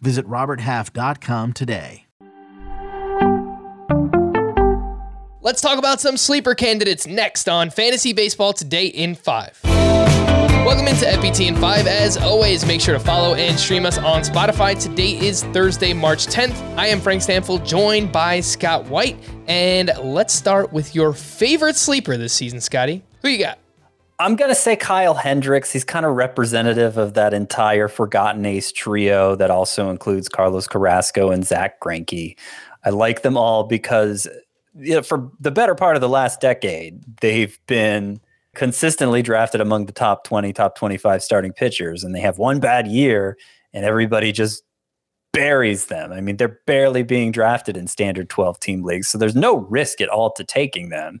Visit RobertHalf.com today. Let's talk about some sleeper candidates next on Fantasy Baseball Today in 5. Welcome into FBT in 5. As always, make sure to follow and stream us on Spotify. Today is Thursday, March 10th. I am Frank Stampfl, joined by Scott White. And let's start with your favorite sleeper this season, Scotty. Who you got? I'm going to say Kyle Hendricks. He's kind of representative of that entire forgotten ace trio that also includes Carlos Carrasco and Zack Greinke. I like them all because you know, for the better part of the last decade, they've been consistently drafted among the top 20, top 25 starting pitchers, and they have one bad year, and everybody just buries them. I mean, they're barely being drafted in standard 12 team leagues, so there's no risk at all to taking them.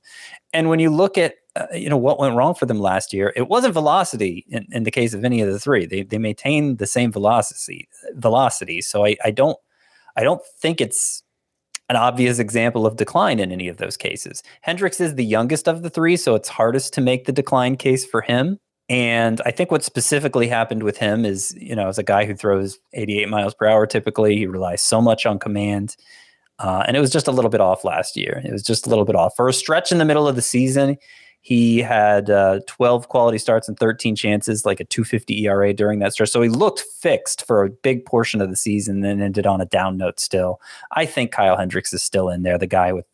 And when you look at uh, you know what went wrong for them last year it wasn't velocity in, in the case of any of the three. They, they maintained the same velocity velocity. So I, I don't i don't think it's an obvious example of decline in any of those cases. Hendricks is the youngest of the three so it's hardest to make the decline case for him. And i think what specifically happened with him is you know as a guy who throws 88 miles per hour typically he relies so much on command. Uh, and it was just a little bit off last year. It was just a little bit off. For a stretch in the middle of the season he had uh, 12 quality starts and 13 chances, like a 250 ERA during that stretch. So he looked fixed for a big portion of the season, then ended on a down note still. I think Kyle Hendricks is still in there, the guy with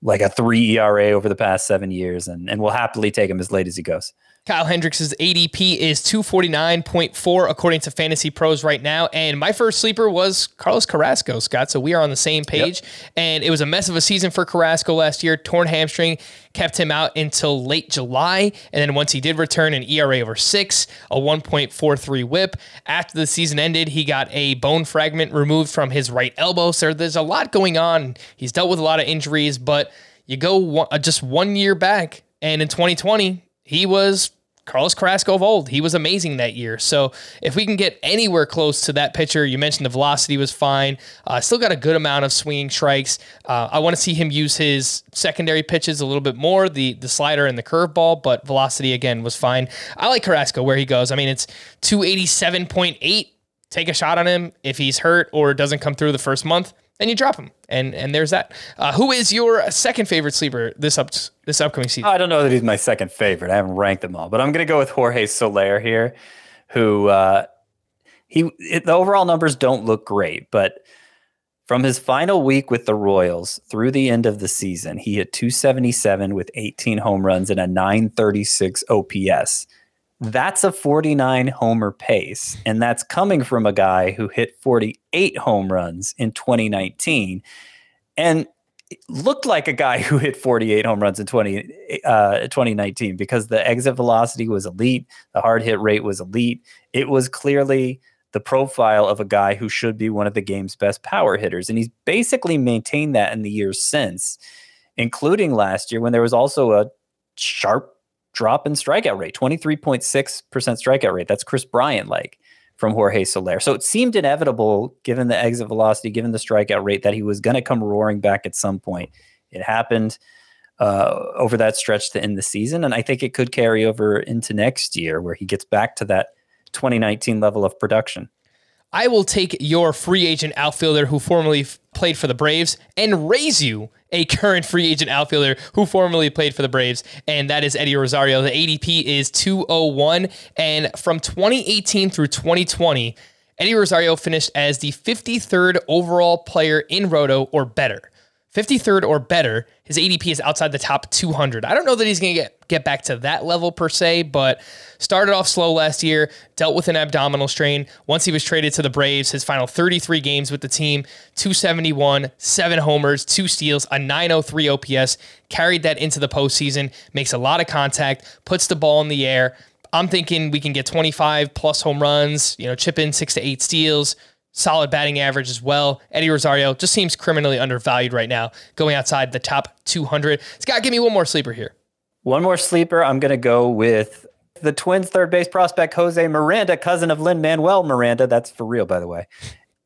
like a three ERA over the past seven years, and, and we'll happily take him as late as he goes. Kyle Hendricks' ADP is 249.4 according to Fantasy Pros right now. And my first sleeper was Carlos Carrasco, Scott. So we are on the same page. Yep. And it was a mess of a season for Carrasco last year. Torn hamstring kept him out until late July. And then once he did return, an ERA over six, a 1.43 whip. After the season ended, he got a bone fragment removed from his right elbow. So there's a lot going on. He's dealt with a lot of injuries, but you go one, uh, just one year back. And in 2020, he was Carlos Carrasco of old. He was amazing that year. So if we can get anywhere close to that pitcher, you mentioned the velocity was fine. Uh, still got a good amount of swinging strikes. Uh, I want to see him use his secondary pitches a little bit more, the the slider and the curveball, but velocity again was fine. I like Carrasco where he goes. I mean, it's 287.8. Take a shot on him if he's hurt or doesn't come through the first month and you drop him, and and there's that. Uh, who is your second favorite sleeper this up this upcoming season? I don't know that he's my second favorite. I haven't ranked them all, but I'm going to go with Jorge Soler here, who uh, he it, the overall numbers don't look great, but from his final week with the Royals through the end of the season, he hit 277 with 18 home runs and a 936 OPS. That's a 49 homer pace. And that's coming from a guy who hit 48 home runs in 2019 and looked like a guy who hit 48 home runs in 20, uh, 2019 because the exit velocity was elite, the hard hit rate was elite. It was clearly the profile of a guy who should be one of the game's best power hitters. And he's basically maintained that in the years since, including last year when there was also a sharp drop in strikeout rate 23.6% strikeout rate. That's Kris Bryant like from Jorge Soler. So it seemed inevitable, given the exit velocity, given the strikeout rate, that he was going to come roaring back at some point. It happened uh, over that stretch to end the season. And I think it could carry over into next year where he gets back to that 2019 level of production. I will take your free agent outfielder who formerly f- played for the Braves and raise you a current free agent outfielder who formerly played for the Braves, and that is Eddie Rosario. The ADP is 201, and from 2018 through 2020, Eddie Rosario finished as the 53rd overall player in Roto or better. 53rd or better, his ADP is outside the top 200. I don't know that he's going to get get back to that level per se, but started off slow last year, dealt with an abdominal strain. Once he was traded to the Braves, his final 33 games with the team, 271, seven homers, two steals, a 903 OPS, carried that into the postseason, makes a lot of contact, puts the ball in the air. I'm thinking we can get 25 plus home runs, you know, chip in six to eight steals, solid batting average as well. Eddie Rosario just seems criminally undervalued right now, going outside the top 200. Scott, give me one more sleeper here. One more sleeper. I'm going to go with the Twins' third base prospect, Jose Miranda, cousin of Lin Manuel Miranda. That's for real, by the way.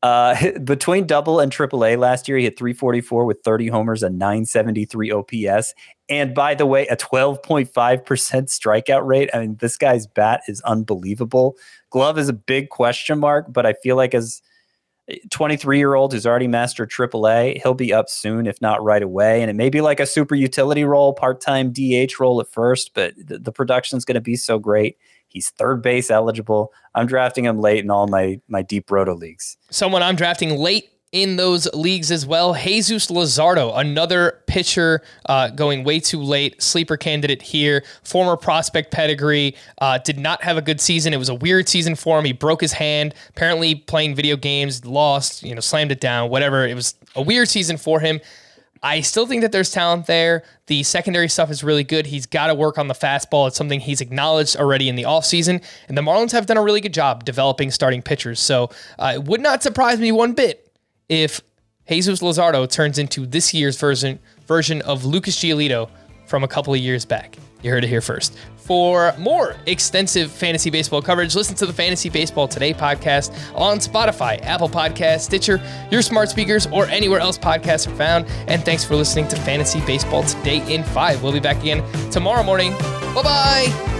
Uh, between double and triple A last year, he hit 344 with 30 homers and 973 OPS. And by the way, a 12.5% strikeout rate. I mean, this guy's bat is unbelievable. Glove is a big question mark, but I feel like as 23 year old who's already mastered AAA, he'll be up soon, if not right away. And it may be like a super utility role, part time DH role at first, but the, the production is going to be so great. He's third base eligible. I'm drafting him late in all my my deep roto leagues. Someone I'm drafting late in those leagues as well. Jesus Luzardo, another pitcher uh, going way too late, sleeper candidate here. Former prospect pedigree, uh, did not have a good season. It was a weird season for him. He broke his hand, apparently playing video games, lost, you know, slammed it down, whatever. It was a weird season for him. I still think that there's talent there. The secondary stuff is really good. He's got to work on the fastball. It's something he's acknowledged already in the offseason. And the Marlins have done a really good job developing starting pitchers. So uh, it would not surprise me one bit if Jesus Luzardo turns into this year's version version of Lucas Giolito from a couple of years back. You heard it here first. For more extensive fantasy baseball coverage, listen to the Fantasy Baseball Today podcast on Spotify, Apple Podcast, Stitcher, your smart speakers, or anywhere else podcasts are found. And thanks for listening to Fantasy Baseball Today in 5. We'll be back again tomorrow morning. Bye bye.